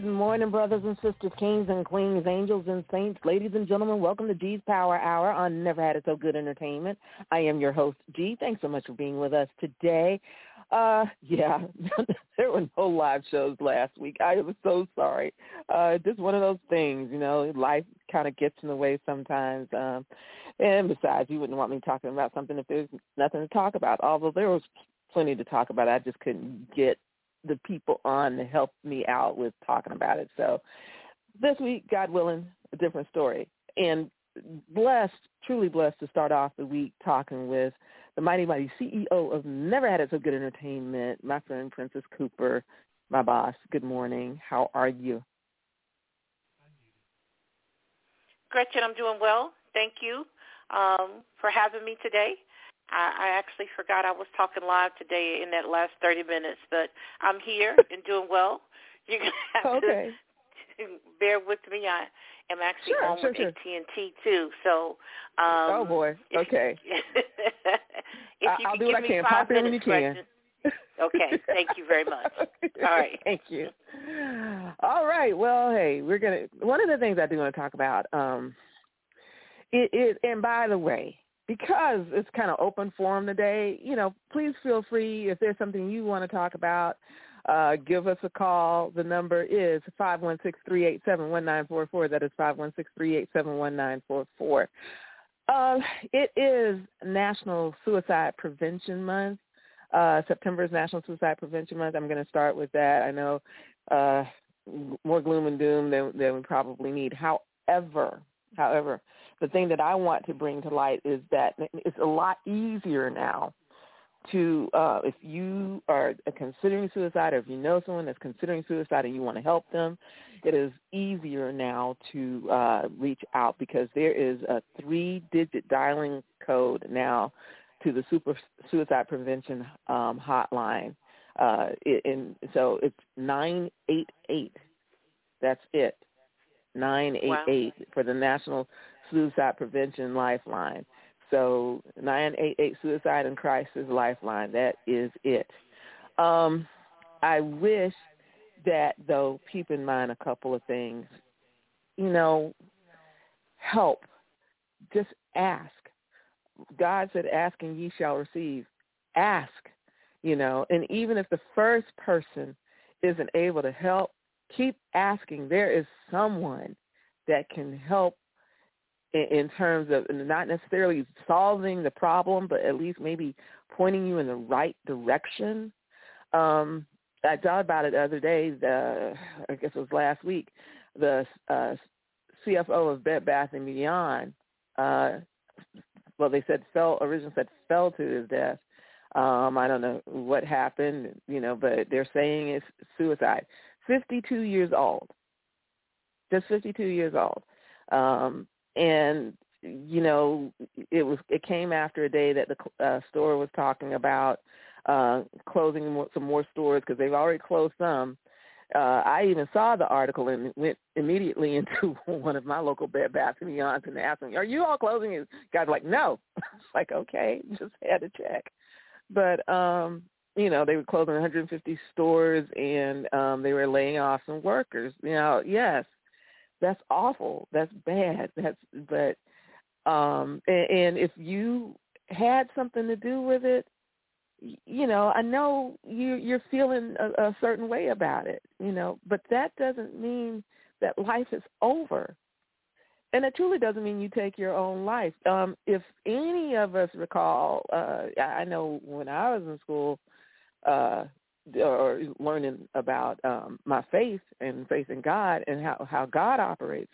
Good morning, brothers and sisters, kings and queens, angels and saints, ladies and gentlemen. Welcome to G's Power Hour on Never Had It So Good Entertainment. I am your host, G. Thanks so much for being with us today. Uh, yeah, there were no live shows last week. I was so sorry. Uh, just one of those things, you know, life kind of gets in the way sometimes. Um, and besides, you wouldn't want me talking about something if there's nothing to talk about. Although there was plenty to talk about, I just couldn't get the people on to help me out with talking about it. So this week, God willing, a different story. And blessed, truly blessed to start off the week talking with the mighty, mighty CEO of Never Had It So Good Entertainment, my friend Princess Cooper, my boss. Good morning. How are you? Gretchen, I'm doing well. Thank you um, for having me today. I, I actually forgot I was talking live today in that last 30 minutes, but I'm here and doing well. You're going to have Okay. to bear with me. I am actually Sure, on sure, with sure. AT&T too, so um, oh boy. Okay. if you I'll do what I can. Pop in when you can. Okay, thank you very much. All right. Thank you. All right. Well, hey, we're gonna. One of the things I do want to talk about, um, it is, and by the way, because it's kind of open forum today, you know, please feel free if there's something you want to talk about. Uh, give us a call. The number is five one six three eight seven one nine four four. That is five one six three eight seven one nine four four. Um, it is National Suicide Prevention Month. Uh, September is National Suicide Prevention Month. I'm going to start with that. I know uh, more gloom and doom than, than we probably need. However, however, the thing that I want to bring to light is that it's a lot easier now to uh, if you are considering suicide or if you know someone that's considering suicide and you want to help them, it is easier now to uh, reach out because there is a three-digit dialing code now to the super suicide prevention um, hotline. Uh, and so it's nine eight eight. That's it. Nine eight eight for the National Suicide Prevention Lifeline. So nine eight eight Suicide and Crisis Lifeline. That is it. Um, I wish that though keep in mind a couple of things. You know, help. Just ask. God said, ask and ye shall receive. Ask, you know, and even if the first person isn't able to help, keep asking. There is someone that can help in, terms of not necessarily solving the problem, but at least maybe pointing you in the right direction. Um, I thought about it the other day. The, I guess it was last week. The uh, CFO of Bed Bath and Beyond. Uh, well, they said fell originally said fell to his death. Um, I don't know what happened, you know, but they're saying it's suicide. Fifty-two years old, just fifty-two years old, um, and you know, it was it came after a day that the uh, store was talking about uh, closing more, some more stores because they've already closed some. Uh, I even saw the article and went immediately into one of my local Bed Bath and Beyonds and asked them, "Are you all closing?" And guys like, "No." Like, okay, just had to check. But um, you know, they were closing 150 stores and um, they were laying off some workers. You know, yes, that's awful. That's bad. That's but um, and, and if you had something to do with it, you know, I know you you're feeling a, a certain way about it, you know, but that doesn't mean that life is over. And it truly doesn't mean you take your own life. Um, if any of us recall, uh, I know when I was in school, uh, or learning about um, my faith and faith in God and how, how God operates,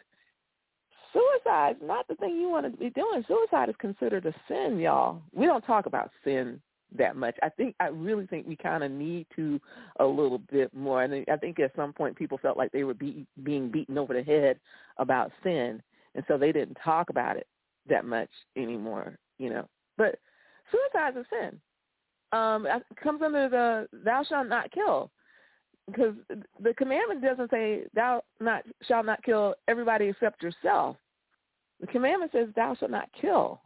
suicide is not the thing you want to be doing. Suicide is considered a sin, y'all. We don't talk about sin that much. I think I really think we kind of need to a little bit more. And I think at some point people felt like they were be, being beaten over the head about sin, and so they didn't talk about it that much anymore. You know, but suicide is a sin. Um, comes under the "thou shalt not kill," because the commandment doesn't say "thou not shall not kill everybody except yourself." The commandment says "thou shalt not kill."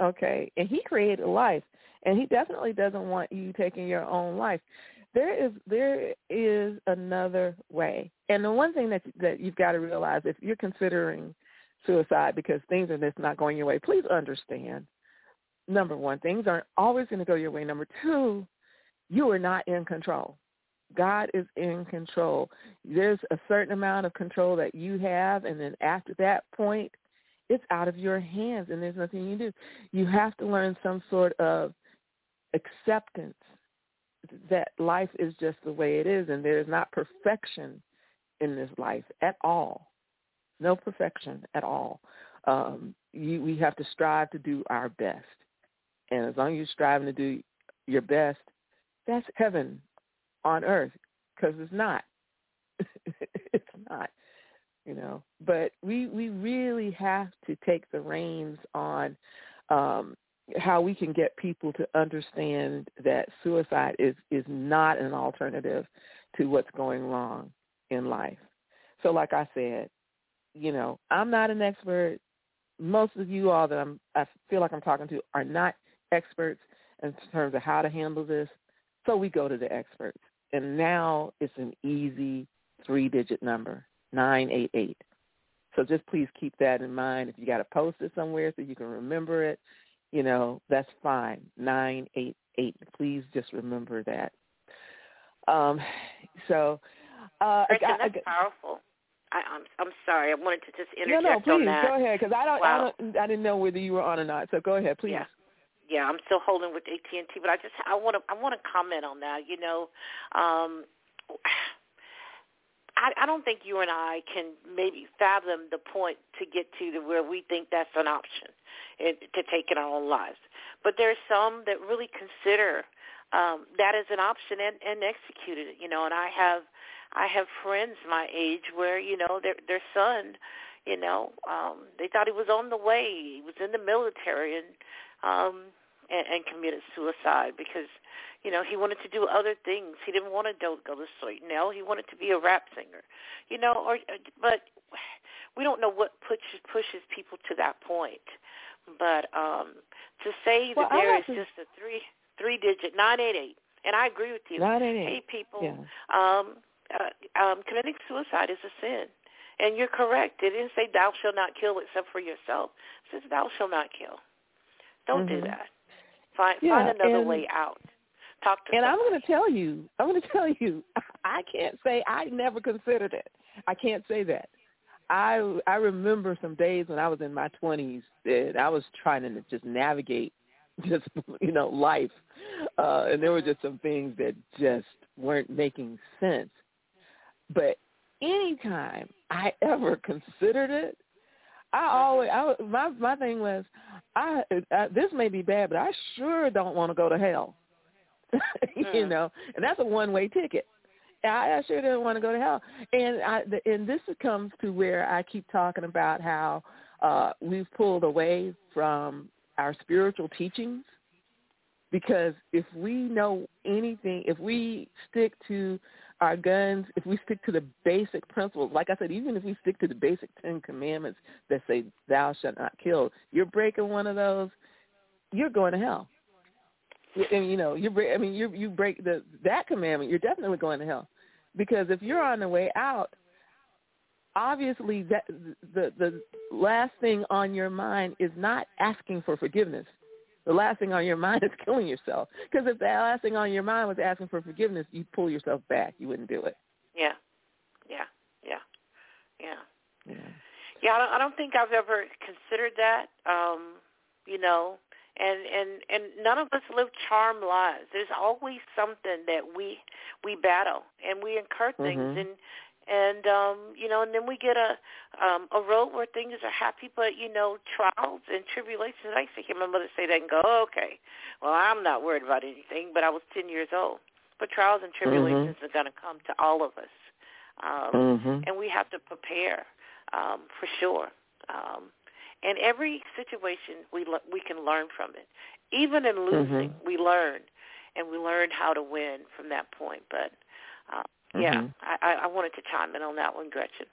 Okay, and He created life and he definitely doesn't want you taking your own life. There is there is another way, and the one thing that that you've got to realize if you're considering suicide because things are just not going your way, please understand. Number one, things aren't always going to go your way. Number two, you are not in control. God is in control. There's a certain amount of control that you have, and then after that point, it's out of your hands, and there's nothing you can do. You have to learn some sort of acceptance that life is just the way it is and there is not perfection in this life at all. No perfection at all. Um, you, we have to strive to do our best. And as long as you're striving to do your best, that's heaven on earth because it's not. it's not, you know. But we we really have to take the reins on um, how we can get people to understand that suicide is is not an alternative to what's going wrong in life. So like I said, you know, I'm not an expert. Most of you all that I'm I feel like I'm talking to are not experts in terms of how to handle this. So we go to the experts. And now it's an easy three digit number, 988. So just please keep that in mind. If you got to post it somewhere so you can remember it, you know, that's fine. 988. Please just remember that. Um, so, uh, Gretchen, I, I, that's powerful. I, I'm I'm sorry. I wanted to just interject no, no, please, on that. go ahead because I don't, wow. I don't, I didn't know whether you were on or not. So go ahead, please. Yeah. Yeah, I'm still holding with AT and T, but I just I want to I want to comment on that. You know, um, I, I don't think you and I can maybe fathom the point to get to the where we think that's an option it, to take in our own lives. But there's some that really consider um, that as an option and, and executed it. You know, and I have I have friends my age where you know their their son, you know, um, they thought he was on the way. He was in the military and um, and, and committed suicide because you know, he wanted to do other things. He didn't want to go to straight nail. He wanted to be a rap singer, you know. Or but we don't know what pushes pushes people to that point. But um to say that well, there is to... just a three three digit nine eight eight, and I agree with you. Nine eight eight. Hey, people, yeah. um, uh, um, committing suicide is a sin. And you're correct. It didn't say thou shalt not kill except for yourself. It says thou shalt not kill. Don't mm-hmm. do that. Find yeah, find another and, way out. Talk to And somebody. I'm going to tell you, I'm going to tell you, I can't say I never considered it. I can't say that. I I remember some days when I was in my 20s that I was trying to just navigate just you know life, uh, and there were just some things that just weren't making sense. But anytime I ever considered it, I always I my my thing was I, I this may be bad, but I sure don't want to go to hell. you Mm. know, and that's a one-way ticket. I, I sure didn't want to go to hell, and I and this comes to where I keep talking about how uh, we've pulled away from our spiritual teachings because if we know anything, if we stick to our guns, if we stick to the basic principles, like I said, even if we stick to the basic Ten Commandments that say "Thou shalt not kill," you're breaking one of those, you're going to hell and you know you break. I mean, you you break the that commandment, you're definitely going to hell, because if you're on the way out, obviously that the the last thing on your mind is not asking for forgiveness. The last thing on your mind is killing yourself. Because if the last thing on your mind was asking for forgiveness, you'd pull yourself back. You wouldn't do it. Yeah, yeah, yeah, yeah. Yeah. Yeah, I don't, I don't think I've ever considered that. Um, you know, and and and none of us live charmed lives. There's always something that we we battle and we incur things Mhm. and and um you know and then we get a um a road where things are happy but you know trials and tribulations. I used to hear my mother say that and go okay well i'm not worried about anything but i was ten years old. But trials and tribulations are going to come to all of us um Mhm. and we have to prepare um for sure. Um and every situation we le- we can learn from it. Even in losing Mhm. we learn and we learn how to win from that point. But uh, yeah. I, I I wanted to chime in on that one, Gretchen.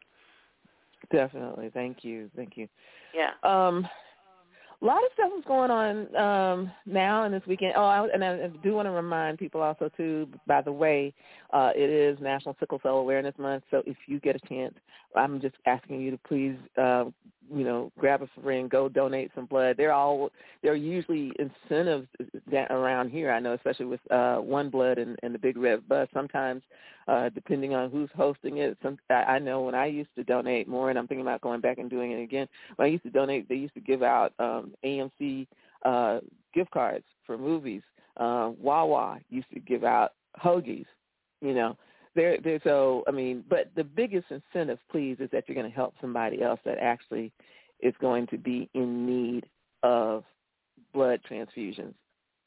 Definitely. Thank you. Thank you. Yeah. Um, a lot of stuff is going on um, now and this weekend. Oh, I, and I do want to remind people also too. By the way, uh, it is National Sickle Cell Awareness Month, so if you get a chance, I'm just asking you to please, uh, you know, grab a friend, go donate some blood. They're all there are usually incentives that around here. I know, especially with uh, One Blood and, and the Big Red Bus. Sometimes, uh, depending on who's hosting it, some I know when I used to donate more, and I'm thinking about going back and doing it again. When I used to donate, they used to give out um, AMC uh, gift cards for movies. Uh, Wawa used to give out hoagies. You know, there, there. So I mean, but the biggest incentive, please, is that you're going to help somebody else that actually is going to be in need of blood transfusions.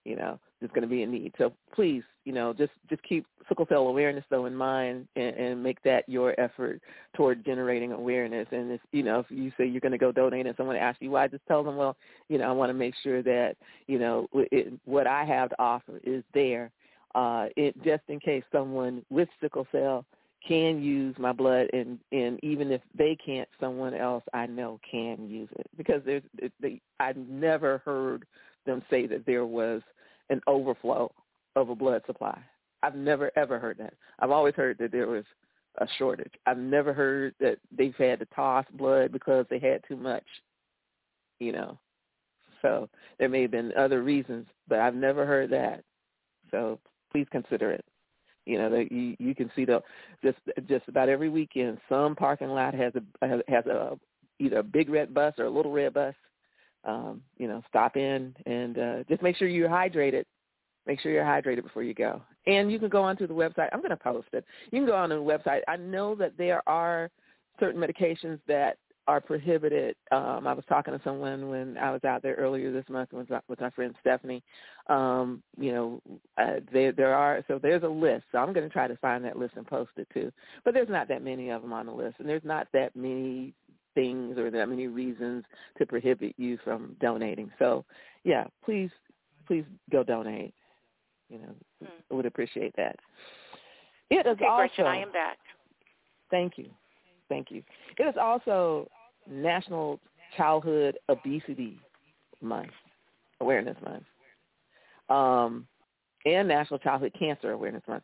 You know, is going to be in need. So please, you know, just just keep sickle cell awareness though in mind, and, and make that your effort toward generating awareness. And if you know, if you say you're going to go donate, and someone asks you why, just tell them, well, you know, I want to make sure that you know it, what I have to offer is there, uh, it just in case someone with sickle cell can use my blood and and even if they can't someone else I know can use it because there's they, I've never heard them say that there was an overflow of a blood supply. I've never ever heard that. I've always heard that there was a shortage. I've never heard that they've had to toss blood because they had too much. You know. So there may have been other reasons, but I've never heard that. So please consider it. You know, that you you can see the just just about every weekend some parking lot has a has a either a big red bus or a little red bus. Um, you know, stop in and uh, just make sure you're hydrated. Make sure you're hydrated before you go. And you can go onto the website. I'm going to post it. You can go on the website. I know that there are certain medications that are prohibited. Um, I was talking to someone when I was out there earlier this month with, my, with my friend Stephanie. Um, you know, uh, there there are so there's a list. So I'm going to try to find that list and post it too. But there's not that many of them on the list, and there's not that many things or that many reasons to prohibit you from donating. So yeah, please please go donate. You know, Hmm. I would appreciate that. It is Okay, also Gretchen, I am back. Thank you. Thank you. It is also National Childhood Obesity Month, Awareness Month, um, and National Childhood Cancer Awareness Month.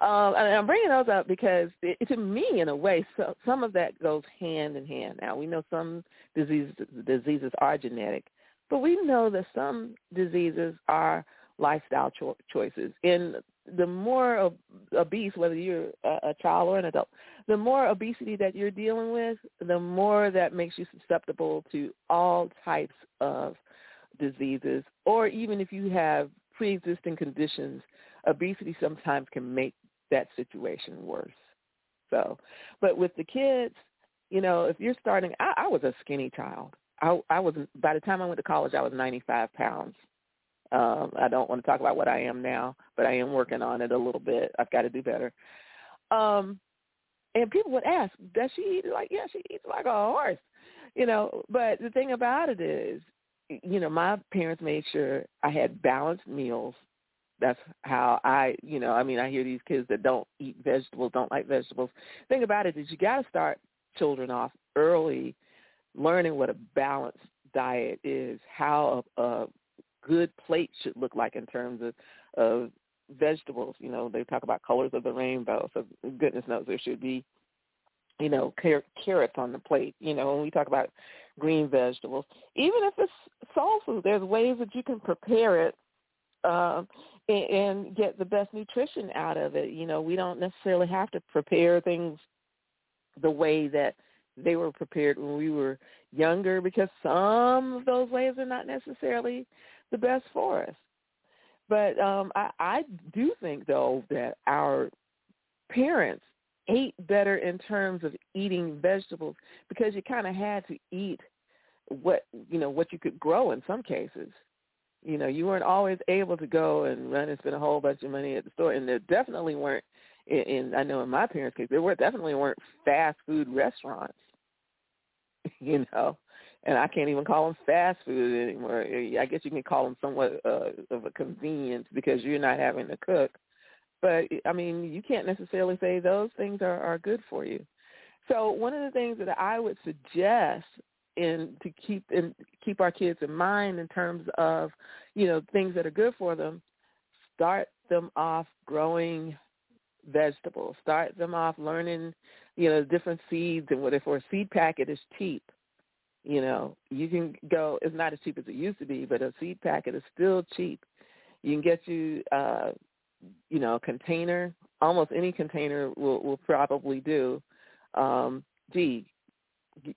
Um, and I'm bringing those up because, it, to me, in a way, so, some of that goes hand in hand. Now, we know some diseases, diseases are genetic, but we know that some diseases are lifestyle cho- choices. And the more ob- obese, whether you're a, a child or an adult, the more obesity that you're dealing with, the more that makes you susceptible to all types of diseases. Or even if you have pre-existing conditions, obesity sometimes can make that situation worse. So, but with the kids, you know, if you're starting, I, I was a skinny child. I, I was by the time I went to college, I was 95 pounds. Um, I don't want to talk about what I am now, but I am working on it a little bit. I've got to do better. Um, and people would ask, does she eat like, yeah, she eats like a horse, you know, but the thing about it is, you know, my parents made sure I had balanced meals. That's how I, you know, I mean, I hear these kids that don't eat vegetables, don't like vegetables. The thing about it is you got to start children off early learning what a balanced diet is, how a, a good plate should look like in terms of, of vegetables. You know, they talk about colors of the rainbow. So goodness knows there should be, you know, car- carrots on the plate. You know, when we talk about green vegetables. Even if it's soul food, there's ways that you can prepare it um, and, and get the best nutrition out of it. You know, we don't necessarily have to prepare things the way that they were prepared when we were younger because some of those ways are not necessarily the best for us. But um I, I do think though that our parents ate better in terms of eating vegetables because you kind of had to eat what you know what you could grow in some cases. You know, you weren't always able to go and run and spend a whole bunch of money at the store, and there definitely weren't. In, I know in my parents' case, there were definitely weren't fast food restaurants. You know, and I can't even call them fast food anymore. I guess you can call them somewhat uh, of a convenience because you're not having to cook. But I mean, you can't necessarily say those things are, are good for you. So one of the things that I would suggest in to keep in keep our kids in mind in terms of you know things that are good for them, start them off growing vegetables. Start them off learning, you know, different seeds and if for a seed packet is cheap you know, you can go. It's not as cheap as it used to be, but a seed packet is still cheap. You can get you, uh, you know, container. Almost any container will will probably do. Um, gee,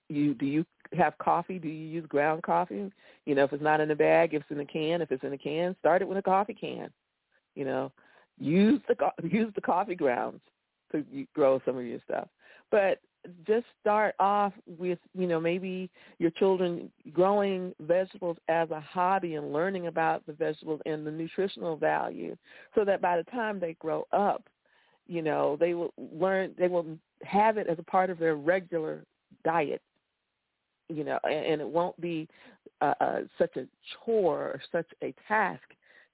you do you have coffee? Do you use ground coffee? You know, if it's not in a bag, if it's in a can. If it's in a can, start it with a coffee can. You know, use the use the coffee grounds to grow some of your stuff. But just start off with you know maybe your children growing vegetables as a hobby and learning about the vegetables and the nutritional value so that by the time they grow up you know they will learn they will have it as a part of their regular diet you know and, and it won't be uh, uh, such a chore or such a task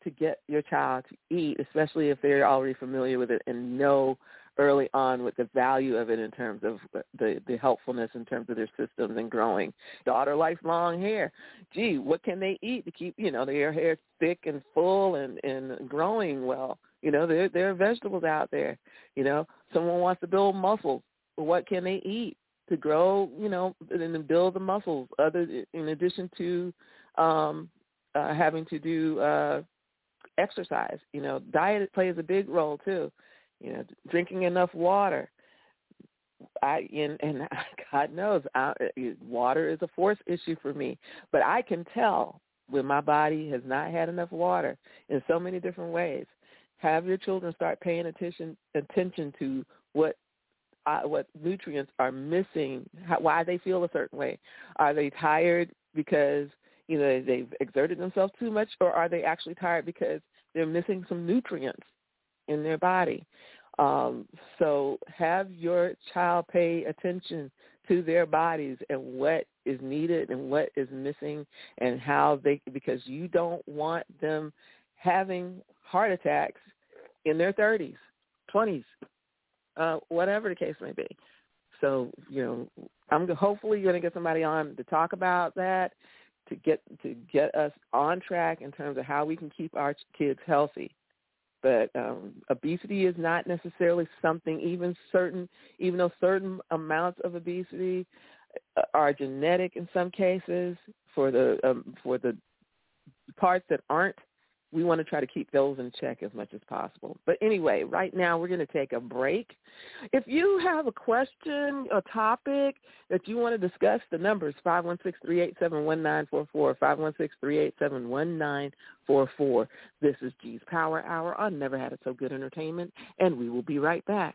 to get your child to eat especially if they're already familiar with it and know early on with the value of it in terms of the the helpfulness in terms of their systems and growing. Daughter likes long hair. Gee, what can they eat to keep you know their hair thick and full and and growing well? You know, there there are vegetables out there. You know, someone wants to build muscles. What can they eat to grow? You know, and build the muscles. Other in addition to um, uh, having to do uh, exercise. You know, diet plays a big role too you know, drinking enough water. I and, and God knows, I, water is a force issue for me. But I can tell when my body has not had enough water in so many different ways. Have your children start paying attention attention to what uh, what nutrients are missing, how, why they feel a certain way. Are they tired because you know they've exerted themselves too much, or are they actually tired because they're missing some nutrients in their body? Um, so have your child pay attention to their bodies and what is needed and what is missing and how they because you don't want them having heart attacks in their 30s, 20s, uh, whatever the case may be. So you know, I'm hopefully going to get somebody on to talk about that to get to get us on track in terms of how we can keep our kids healthy but um, obesity is not necessarily something even certain even though certain amounts of obesity uh, are genetic in some cases for the um, for the parts that aren't we want to try to keep those in check as much as possible. But anyway, right now we're going to take a break. If you have a question, a topic that you want to discuss, the number is 516-387-1944, 516-387-1944. This is G's Power Hour on Never Had It So Good Entertainment, and we will be right back.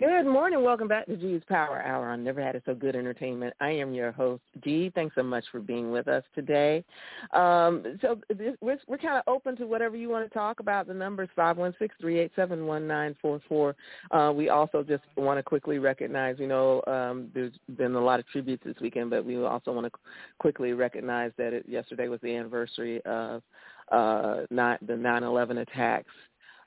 Good morning. Welcome back to G's Power Hour on Never Had It So Good Entertainment. I am your host, G. Thanks so much for being with us today. Um, so this, we're, we're kind of open to whatever you want to talk about. The number is 516-387-1944. Uh, we also just want to quickly recognize, you know, um, there's been a lot of tributes this weekend, but we also want to quickly recognize that it, yesterday was the anniversary of uh, not the 9/11 attacks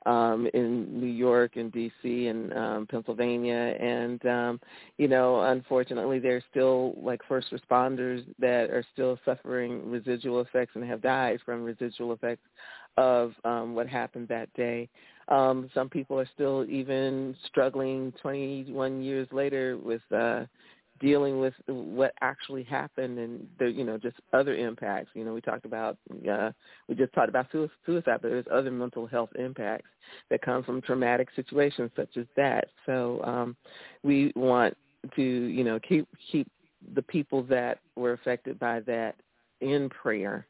um, in New York and D.C. and um, Pennsylvania, and um, you know, unfortunately, there's still like first responders that are still suffering residual effects and have died from residual effects of um, what happened that day. Um, some people are still even struggling 21 years later with uh, dealing with what actually happened and the you know just other impacts. You know we talked about uh we just talked about suicide but there's other mental health impacts that come from traumatic situations such as that. So um we want to you know keep keep the people that were affected by that in prayer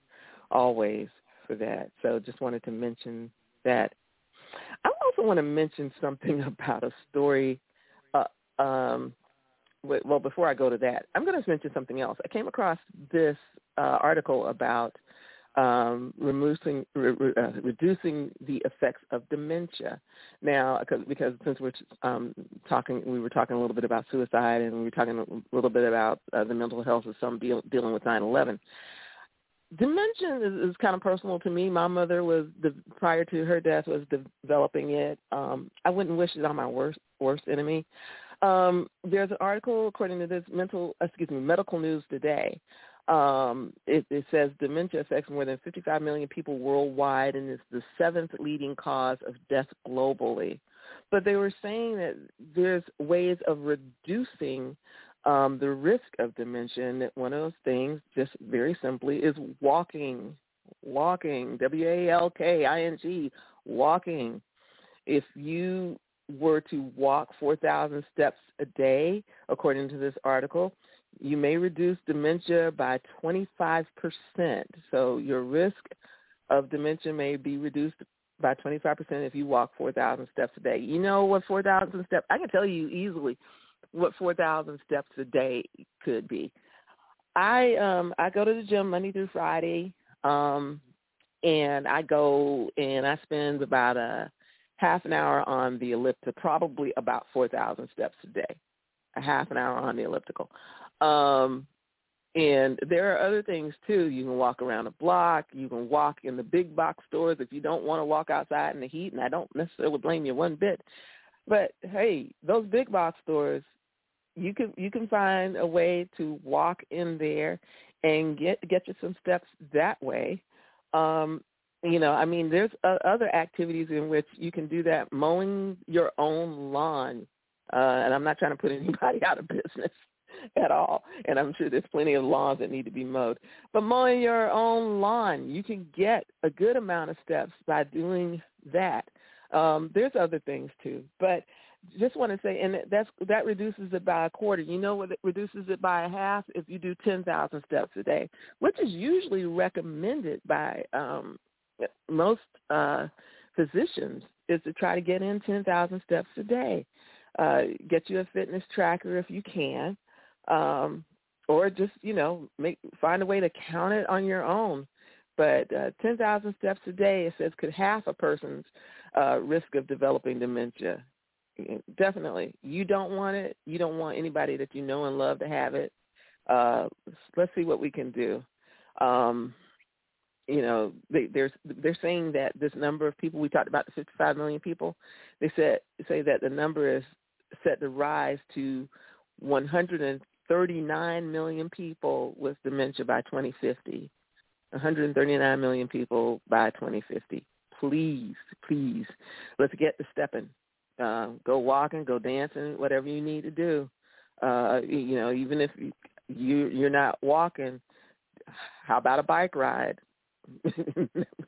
always for that. So just wanted to mention that. I also want to mention something about a story uh, um well, before I go to that, I'm going to mention something else. I came across this uh, article about um, removing, re- uh, reducing the effects of dementia. Now, because, because since we're um, talking, we were talking a little bit about suicide, and we were talking a little bit about uh, the mental health of some deal, dealing with 9/11. Dementia is, is kind of personal to me. My mother was the prior to her death was developing it. Um, I wouldn't wish it on my worst worst enemy. Um, there's an article, according to this mental, excuse me, medical news today. Um, it, it says dementia affects more than 55 million people worldwide and is the seventh leading cause of death globally. But they were saying that there's ways of reducing um, the risk of dementia. And one of those things, just very simply, is walking. Walking, W-A-L-K-I-N-G, walking. If you were to walk 4,000 steps a day, according to this article, you may reduce dementia by 25%. So your risk of dementia may be reduced by 25% if you walk 4,000 steps a day. You know what 4,000 steps, I can tell you easily what 4,000 steps a day could be. I um I go to the gym Monday through Friday, um, and I go and I spend about a half an hour on the elliptical, probably about 4,000 steps a day, a half an hour on the elliptical. Um, and there are other things too. You can walk around a block. You can walk in the big box stores if you don't want to walk outside in the heat. And I don't necessarily blame you one bit. But hey, those big box stores, you can you can find a way to walk in there and get get you some steps that way. Um, you know, I mean, there's uh, other activities in which you can do that. Mowing your own lawn, uh, and I'm not trying to put anybody out of business at all. And I'm sure there's plenty of lawns that need to be mowed. But mowing your own lawn, you can get a good amount of steps by doing that. Um, there's other things too, but just want to say, and that's that reduces it by a quarter. You know what it reduces it by a half if you do 10,000 steps a day, which is usually recommended by um, most uh, physicians is to try to get in 10,000 steps a day. Uh, get you a fitness tracker if you can, um, or just you know make find a way to count it on your own. But uh, 10,000 steps a day, it says, could half a person's uh, risk of developing dementia. Definitely, you don't want it. You don't want anybody that you know and love to have it. Uh, let's see what we can do. Um, you know, they, they're they're saying that this number of people we talked about the 55 million people, they said say that the number is set to rise to 139 million people with dementia by 2050. 139 million people by 2050. Please, please, let's get to stepping. Uh, go walking, go dancing, whatever you need to do. Uh, you know, even if you you're not walking, how about a bike ride?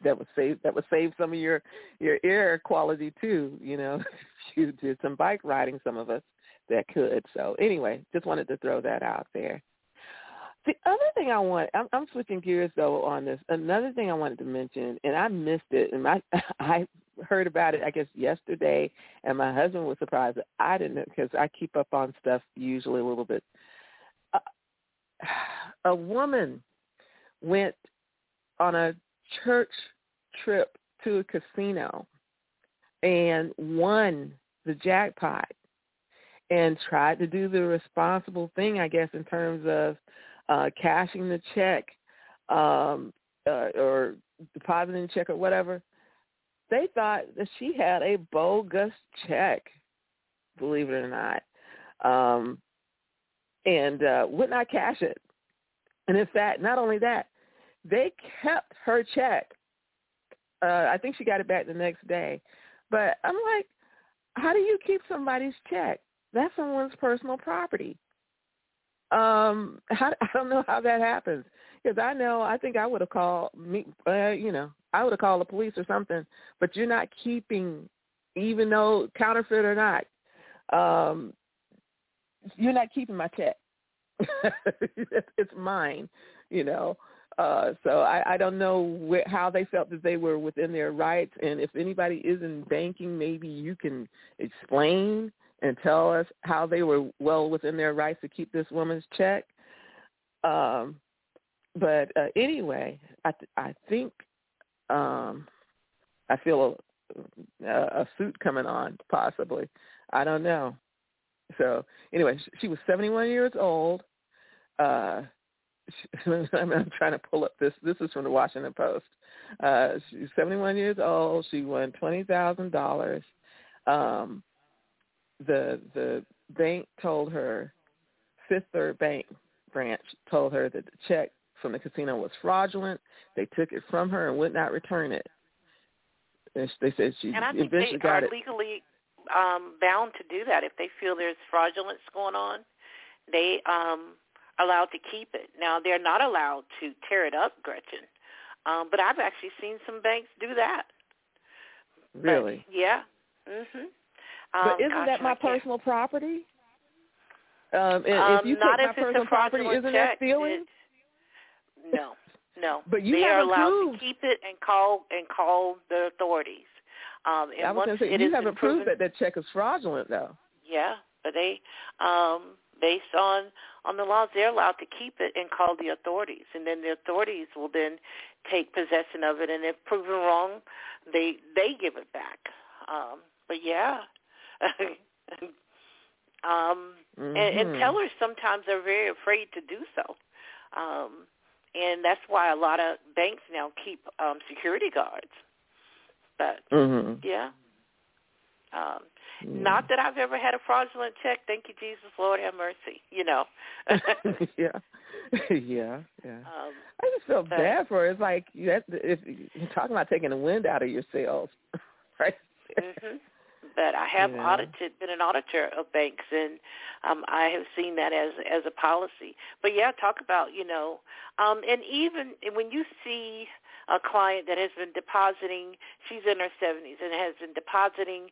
that would save that would save some of your your air quality too. You know, if you did some bike riding, some of us that could. So anyway, just wanted to throw that out there. The other thing I want, I'm, I'm switching gears though on this. Another thing I wanted to mention, and I missed it, and I I heard about it, I guess, yesterday, and my husband was surprised that I didn't because I keep up on stuff usually a little bit. Uh, a woman went on a church trip to a casino and won the jackpot and tried to do the responsible thing, I guess, in terms of uh, cashing the check um, uh, or depositing the check or whatever. They thought that she had a bogus check, believe it or not, um, and uh, would not cash it. And in fact, not only that, they kept her check. Uh, I think she got it back the next day. But I'm like, how do you keep somebody's check? That's someone's personal property. Um, how, I don't know how that happens because I know I think I would have called me. Uh, you know, I would have called the police or something. But you're not keeping, even though counterfeit or not, um, you're not keeping my check. it's mine, you know. Uh, so I, I don't know wh- how they felt that they were within their rights, and if anybody is in banking, maybe you can explain and tell us how they were well within their rights to keep this woman's check. Um, but uh, anyway, I th- I think um, I feel a, a suit coming on possibly. I don't know. So anyway, she was 71 years old. Uh, I'm trying to pull up this. This is from the Washington Post. Uh, she's 71 years old. She won twenty thousand dollars. Um, the the bank told her, Fifth Third Bank branch told her that the check from the casino was fraudulent. They took it from her and would not return it. And they said she and I think eventually they are it. legally um, bound to do that if they feel there's fraudulence going on. They um, allowed to keep it. Now they're not allowed to tear it up, Gretchen. Um, but I've actually seen some banks do that. Really? But, yeah. Mhm. But Um, isn't gosh, that I my can't- personal property? Um, and Um, if you not take if my it's personal a property, isn't check. that stealing? It- no, no. But you they are haven't allowed proved. to keep it and call and call the authorities. Um, and I was once going to say it you has been haven't proven, proved that that check is fraudulent, though. Yeah, but they, um, based on on the laws, they're allowed to keep it and call the authorities, and then the authorities will then take possession of it, and if proven wrong, they they give it back. Um, but yeah, um, and, and Mhm. tellers sometimes are very afraid to do so, um, and that's why a lot of banks now keep um, security guards. But Mhm. yeah. Um, Mm. not that I've ever had a fraudulent check. Thank you, Jesus. Lord have mercy. You know. yeah, yeah, yeah. um, I just feel but- bad for her. It's like you have to, if you're talking about taking the wind out of your sails, right? hmm But I have Yeah. audited, been an auditor of banks, and um, I have seen that as as a policy. But yeah, talk about you know, um, and even when you see a client that has been depositing, she's in her 70s and has been depositing,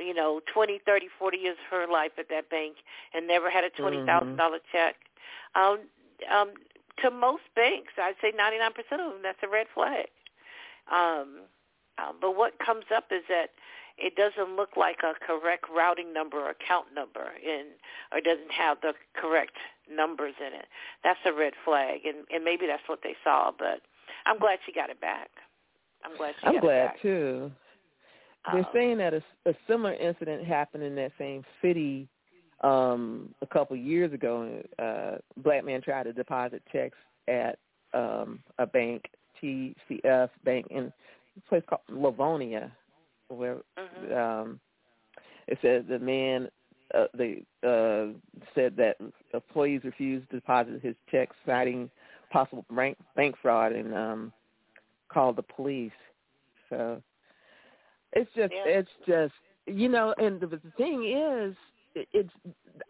you know, twenty, thirty, forty years of her life at that bank and never had a twenty thousand dollar check. Um, um, to most banks, I'd say 99% of them, that's a red flag. Um, uh, but what comes up is that it doesn't look like a correct routing number or account number in or doesn't have the correct numbers in it. That's a red flag and, and maybe that's what they saw, but I'm glad she got it back. I'm glad she I'm got glad it back. too. They're Um, saying that a, a similar incident happened in that same city um a couple years ago. Uh black man tried to deposit checks at um a bank, TCF Bank in a place called Livonia, where mhm. um it said the man uh, they uh said that employees refused to deposit his checks citing possible bank bank fraud and um called the police so it's just Yeah. it's just you know and the, the thing is it's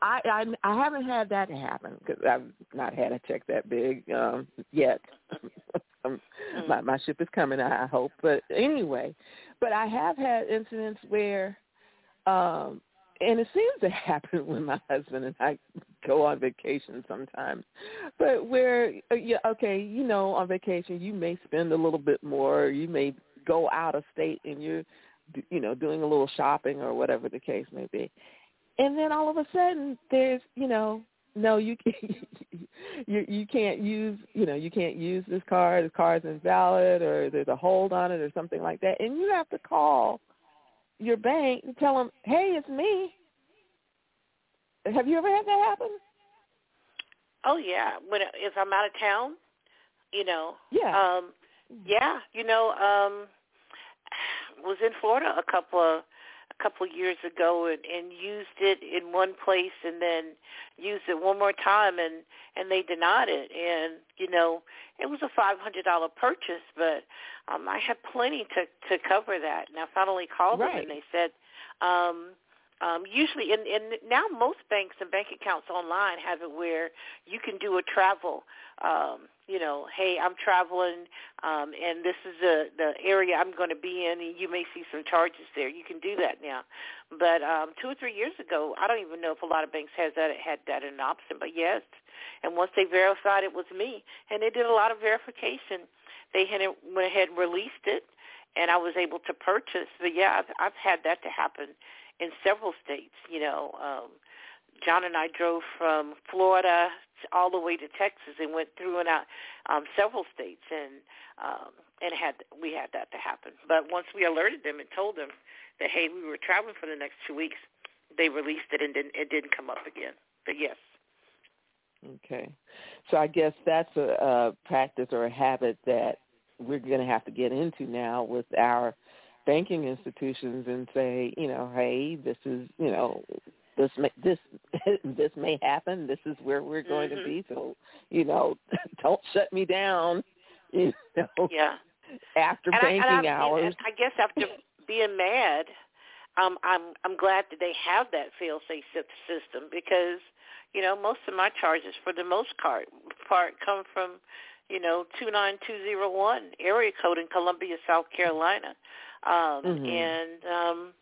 I, I I haven't had that happen because I've not had a check that big um yet. um, my my ship is coming, I hope. But anyway, but I have had incidents where, um, and it seems to happen when my husband and I go on vacation sometimes. But where, uh, yeah, okay, you know, on vacation you may spend a little bit more. You may go out of state and you're you know, doing a little shopping or whatever the case may be. And then all of a sudden there's, you know, no, you can't, you you can't use, you know, you can't use this card. The card's invalid, or there's a hold on it, or something like that. And you have to call your bank and tell them, "Hey, it's me." Have you ever had that happen? Oh yeah, when if I'm out of town, you know. Yeah. Um, yeah, you know, um, was in Florida a couple of a couple of years ago and, and used it in one place and then used it one more time and and they denied it and you know it was a five hundred dollar purchase but um I had plenty to to cover that and I finally called right. them and they said um um, usually, and, and now most banks and bank accounts online have it where you can do a travel. Um, you know, hey, I'm traveling, um, and this is the the area I'm going to be in, and you may see some charges there. You can do that now. But um, two or three years ago, I don't even know if a lot of banks has that had that an option. But yes, and once they verified it was me, and they did a lot of verification, they had went ahead and released it, and I was able to purchase. But yeah, I've, I've had that to happen in several states. You know, um, John and I drove from Florida all the way to Texas and went through and out um, several states, and um, and had we had that to happen. But once we alerted them and told them that hey, we were traveling for the next two weeks, they released it and didn't, it didn't come up again. But yes. Okay, so I guess that's a, a practice or a habit that we're going to have to get into now with our banking institutions and say, you know, hey, this is, you know, this may, this this may happen. This is where we're going mm-hmm. to be. So, you know, don't shut me down. You know, yeah. After and banking I, I, hours. I guess after being mad, um, I'm I'm glad that they have that fail-safe system because you know most of my charges, for the most part, part come from you know two nine two zero one area code in Columbia, South Carolina. Um, mm-hmm. And um,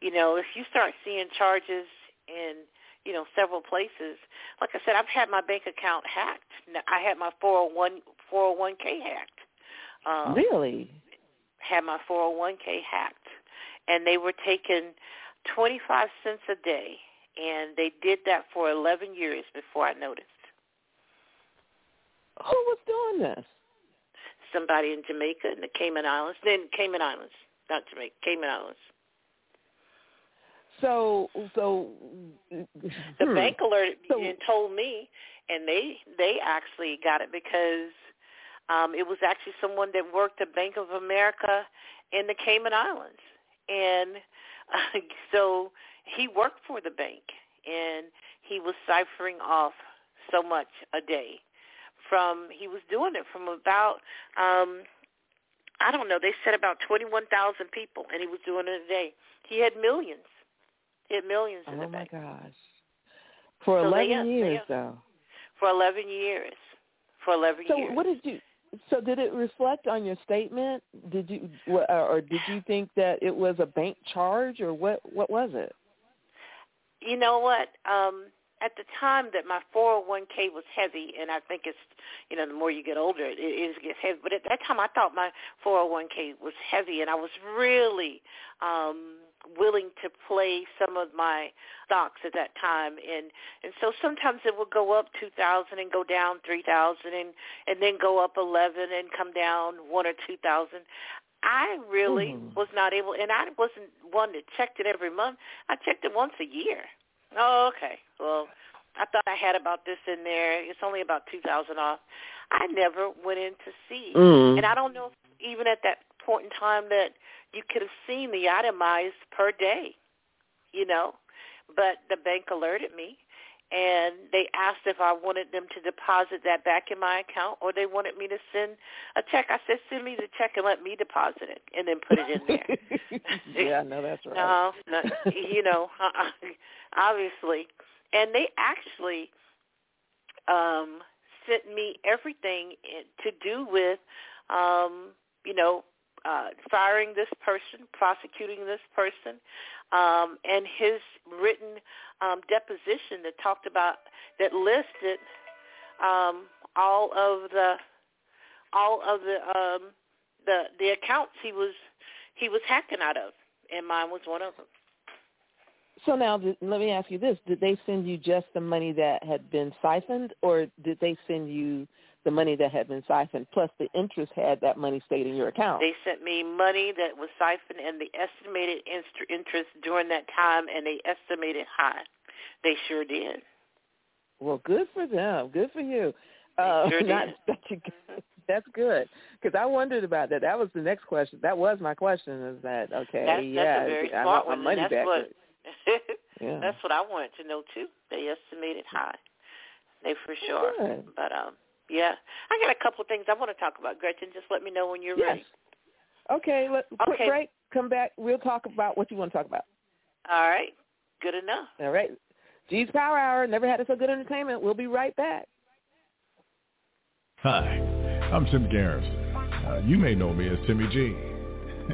you know, if you start seeing charges in you know several places, like I said, I've had my bank account hacked. I had my 401 401k hacked. Um, really? Had my 401k hacked, and they were taking 25 cents a day, and they did that for 11 years before I noticed. Who was doing this? Somebody in Jamaica and the Cayman Islands, then Cayman Islands not Jamaica, Cayman Islands. So, so the hmm. bank alerted so, and told me, and they they actually got it because um, it was actually someone that worked at Bank of America in the Cayman Islands, and uh, so he worked for the bank, and he was ciphering off so much a day. From he was doing it from about um, I don't know. They said about 21,000 people, and he was doing it a day. He had millions. He had millions in oh the bank. Oh, my gosh. For so 11 they, years, they, though. For 11 years. For 11 so years. So what did you... So did it reflect on your statement? Did you, or did you think that it was a bank charge, or what? What was it? You know what? Um, at the time that my 401k was heavy, and I think it's, you know, the more you get older, it, it gets heavy. But at that time, I thought my 401k was heavy, and I was really um, willing to play some of my stocks at that time, and and so sometimes it would go up 2,000 and go down 3,000, and and then go up 11 and come down one or 2,000. I really mm. was not able, and I wasn't one that checked it every month. I checked it once a year. Oh, okay. Well, I thought I had about this in there. It's only about two thousand off. I never went in to see, mm. and I don't know if even at that point in time that you could have seen the itemized per day, you know. But the bank alerted me, and they asked if I wanted them to deposit that back in my account or they wanted me to send a check. I said, send me the check and let me deposit it and then put it in there. yeah, no, that's right. No, no you know, obviously. And they actually um sent me everything to do with um, you know, uh, firing this person, prosecuting this person, um, and his written um, deposition that talked about that listed um, all of the all of the um, the the accounts he was he was hacking out of, and mine was one of them. So now, let me ask you this: Did they send you just the money that had been siphoned, or did they send you the money that had been siphoned plus the interest had that money stayed in your account? They sent me money that was siphoned and the estimated interest during that time, and they estimated high. They sure did. Well, good for them. Good for you. Uh, sure not did. that you, that's good because I wondered about that. That was the next question. That was my question. Is that okay? That's, yeah, that's a very I smart one. money that's back. what yeah. that's what I wanted to know too. They estimated high. They for sure. Good. But um, yeah, I got a couple of things I want to talk about. Gretchen, just let me know when you're Yes. ready. Okay. Let quick Okay. break. Come back. We'll talk about what you want to talk about. All right, good enough. All right. G's Power Hour. Never had so good entertainment. We'll be right back. Hi, I'm Tim Garrison. Uh, you may know me as Timmy G.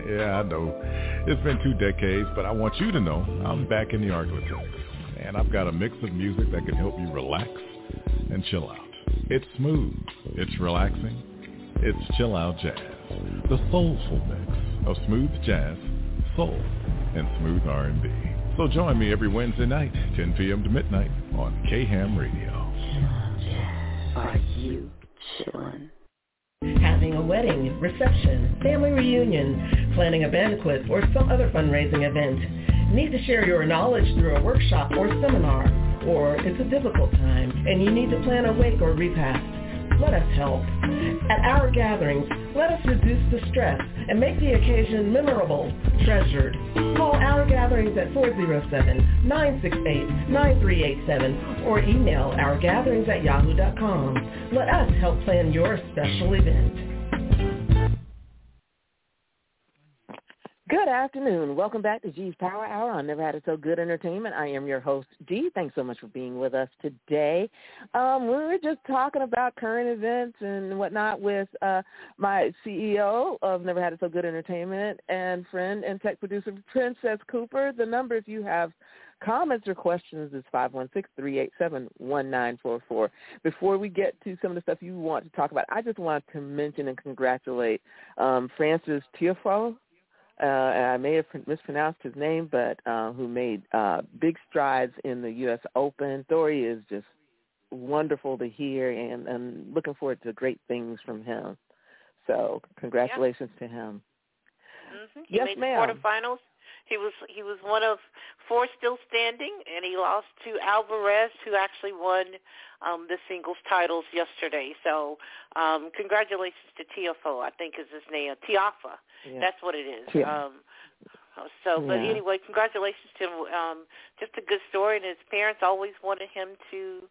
Yeah, I know. It's been two decades, but I want you to know I'm back in the Arklatex. And I've got a mix of music that can help you relax and chill out. It's smooth. It's relaxing. It's chill out jazz. The soulful mix of smooth jazz, soul, and smooth R&B. So join me every Wednesday night, 10 p.m. to midnight on K-Ham Radio. Are you chillin'? Having a wedding, reception, family reunion, planning a banquet, or some other fundraising event. Need to share your knowledge through a workshop or seminar, or it's a difficult time and you need to plan a wake or repast. Let us help. At our gatherings, let us reduce the stress and make the occasion memorable, treasured. Call our gatherings at 407-968-9387 or email ourgatherings at yahoo.com. Let us help plan your special event. Good afternoon. Welcome back to G's Power Hour on Never Had It So Good Entertainment. I am your host, G. Thanks so much for being with us today. Um, we were just talking about current events and whatnot with uh, my CEO of Never Had It So Good Entertainment and friend and tech producer, Princess Cooper. The number, if you have comments or questions, is 516-387-1944. Before we get to some of the stuff you want to talk about, I just want to mention and congratulate um, Frances Tiafoe uh, and I may have mispronounced his name, but uh, who made uh, big strides in the U.S. Open. Thori is just wonderful to hear, and, and looking forward to great things from him. So congratulations to him. hmm He Yes, ma'am. quarterfinals. He was he was one of four still standing, and he lost to Alcaraz, who actually won um, the singles titles yesterday. So um, congratulations to Tiafo, I think is his name, Tiafa. Yeah. That's what it is. Tia- Um, so, but Yeah. anyway, congratulations to him. Um, just a good story, and his parents always wanted him to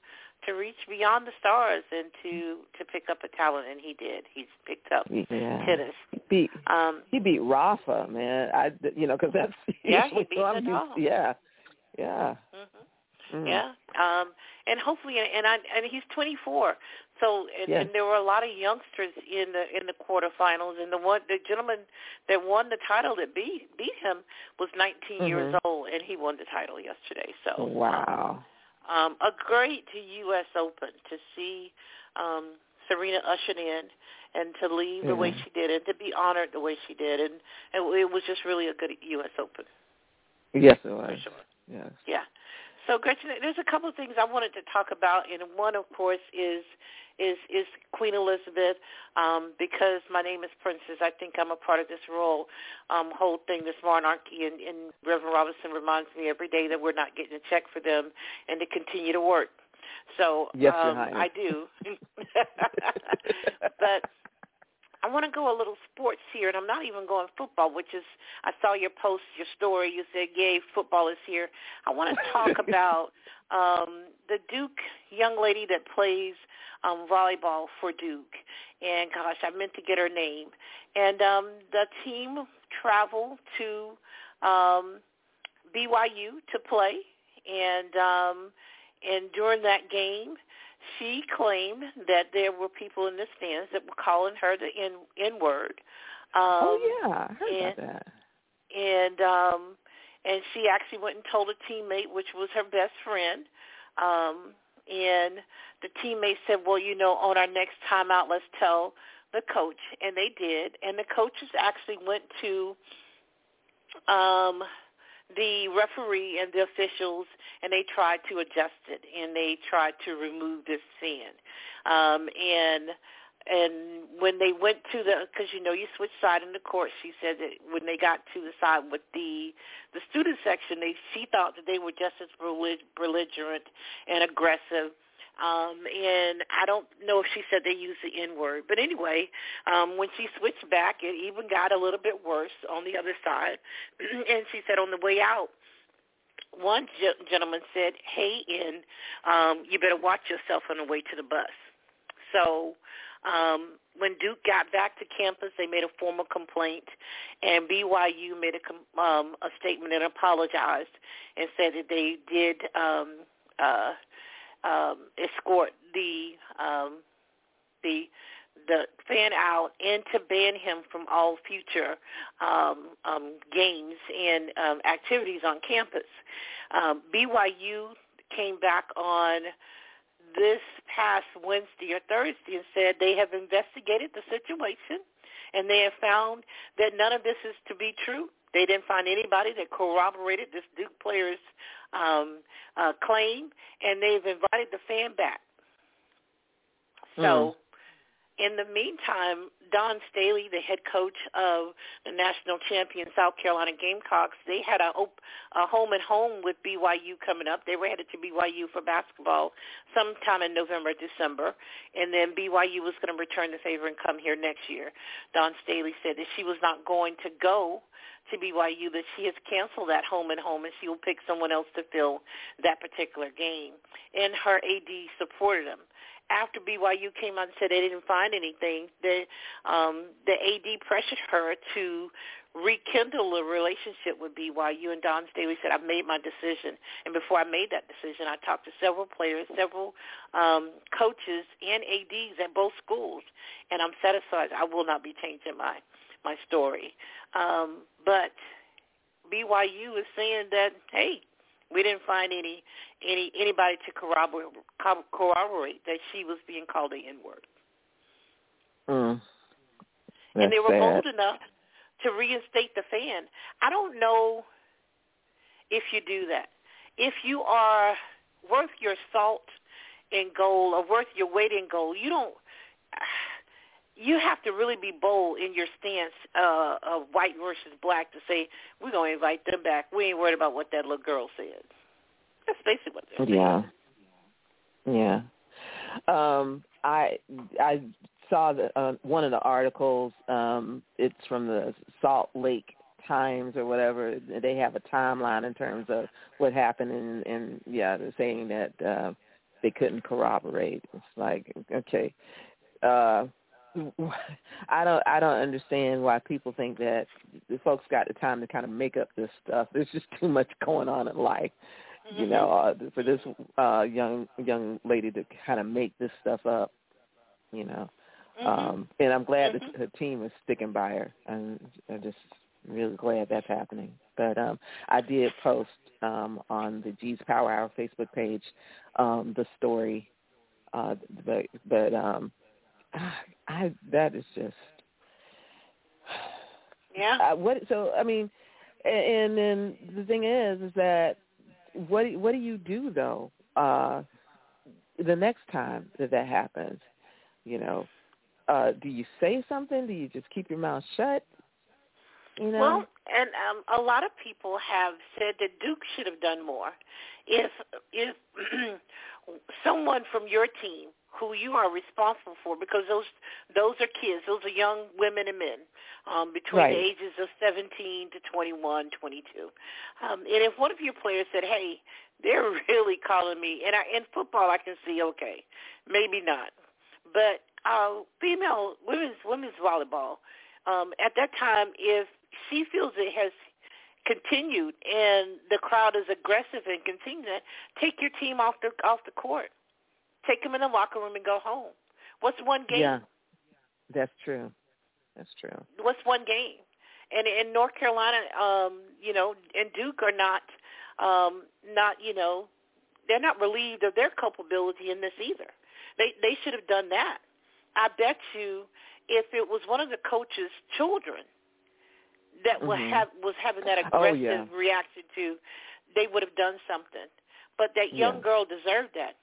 to reach beyond the stars and to to pick up a talent, and he did. He's picked up yeah. tennis. He beat Um, he beat Rafa, man. I you know because that's Yeah, he usually beat I'm used- Yeah, yeah. hmm Mm. Yeah, um, and hopefully, and I and he's 24. So and, Yes. and there were a lot of youngsters in the in the quarterfinals, and the one the gentleman that won the title that beat beat him was 19 years Mhm. old, and he won the title yesterday. So Wow. um, a great U.S. Open to see um, Serena ushered in and to leave the way she did, and to be honored the way she did, and, and it was just really a good U.S. Open Yes, it was. for sure. Yes. Yeah. So Gretchen, there's a couple of things I wanted to talk about, and one, of course, is is is Queen Elizabeth. Um, because my name is Princess, I think I'm a part of this royal um, whole thing, this monarchy, and, and Reverend Robinson reminds me every day that we're not getting a check for them, and to continue to work. So Yes, um, I do. but I want to go a little sports here, and I'm not even going football, which is I saw your post, your story. You said, "Yay, football is here." I want to talk about um, the Duke young lady that plays um, volleyball for Duke, and gosh, I meant to get her name. And um, the team traveled to um, BYU to play, and um, and during that game, she claimed that there were people in the stands that were calling her the N N word. Um, oh yeah, I heard and, about that. and um and she actually went and told a teammate which was her best friend um and the teammate said well you know on our next time out let's tell the coach and they did and the coaches actually went to um, the referee and the officials, and they tried to adjust it, and they tried to remove this sin. Um, and and when they went to the, because you know you switch side in the court, she said that when they got to the side with the the student section, they she thought that they were just as belligerent and aggressive um, and I don't know if she said they used the N word, but anyway, um, when she switched back, it even got a little bit worse on the other side. and she said on the way out, one ge- gentleman said, "Hey, in, um, you better watch yourself on the way to the bus." So um, when Duke got back to campus, they made a formal complaint, and BYU made a, um, a statement and apologized and said that they did um, uh, um, escort the um, the the fan out and to ban him from all future um, um, games and um, activities on campus. Um, BYU came back on this past Wednesday or Thursday and said they have investigated the situation and they have found that none of this is to be true. They didn't find anybody that corroborated this Duke player's um, uh, claim, and they've invited the fan back. So, mm. in the meantime, Dawn Staley, the head coach of the national champion South Carolina Gamecocks, they had a, op- a home and home with BYU coming up. They were headed to BYU for basketball sometime in November, December, and then BYU was going to return the favor and come here next year. Dawn Staley said that she was not going to go to BYU that she has canceled that home and home and she will pick someone else to fill that particular game. And her AD supported them. After BYU came out and said they didn't find anything, the um, the AD pressured her to rekindle a relationship with BYU. And Dawn Staley said, "I've made my decision." And before I made that decision, I talked to several players, several um, coaches, and ads at both schools, and I'm satisfied. I will not be changing my my story. Um, but BYU is saying that hey, we didn't find any any anybody to corroborate corroborate that she was being called a N word. Mm. and they were sad. bold enough to reinstate the fan. I don't know if you do that. If you are worth your salt in gold or worth your weight in gold, you don't you have to really be bold in your stance uh, of white versus black to say we're going to invite them back. We ain't worried about what that little girl said. That's basically what they're saying. Yeah, yeah. Um, I I saw the, uh, one of the articles. Um, it's from the Salt Lake Times or whatever. They have a timeline in terms of what happened, and, and yeah, they're saying that uh, they couldn't corroborate. It's like okay. Uh, I don't I don't understand why people think that the folks got the time to kind of make up this stuff. There's just too much going on in life, mm-hmm. you know, uh, for this uh young young lady to kind of make this stuff up, you know. Mm-hmm. Um and I'm glad mm-hmm. that her team is sticking by her. and I'm just really glad that's happening. But um I did post um on the G's Power Hour Facebook page um the story uh but but um I that is just yeah. I, what so I mean, and then the thing is, is that what what do you do though? Uh, the next time that that happens, you know, uh, do you say something? Do you just keep your mouth shut? You know? Well, and um, a lot of people have said that Duke should have done more. If if someone from your team who you are responsible for because those those are kids. Those are young women and men um between right. the ages of 17 to 21 22 um and if one of your players said hey they're really calling me and I in football I can see okay maybe not. But uh female women's women's volleyball um at that time if she feels it has continued and the crowd is aggressive and continue that take your team off the off the court Take them in the locker room and go home. What's one game? Yeah, that's true. That's true. What's one game? And in North Carolina, um, you know, and Duke are not, um, not you know, they're not relieved of their culpability in this either. They they should have done that. I bet you, if it was one of the coach's children that will Mhm. have was having that Oh, aggressive yeah. reaction to, they would have done something. But that young Yeah. girl deserved that,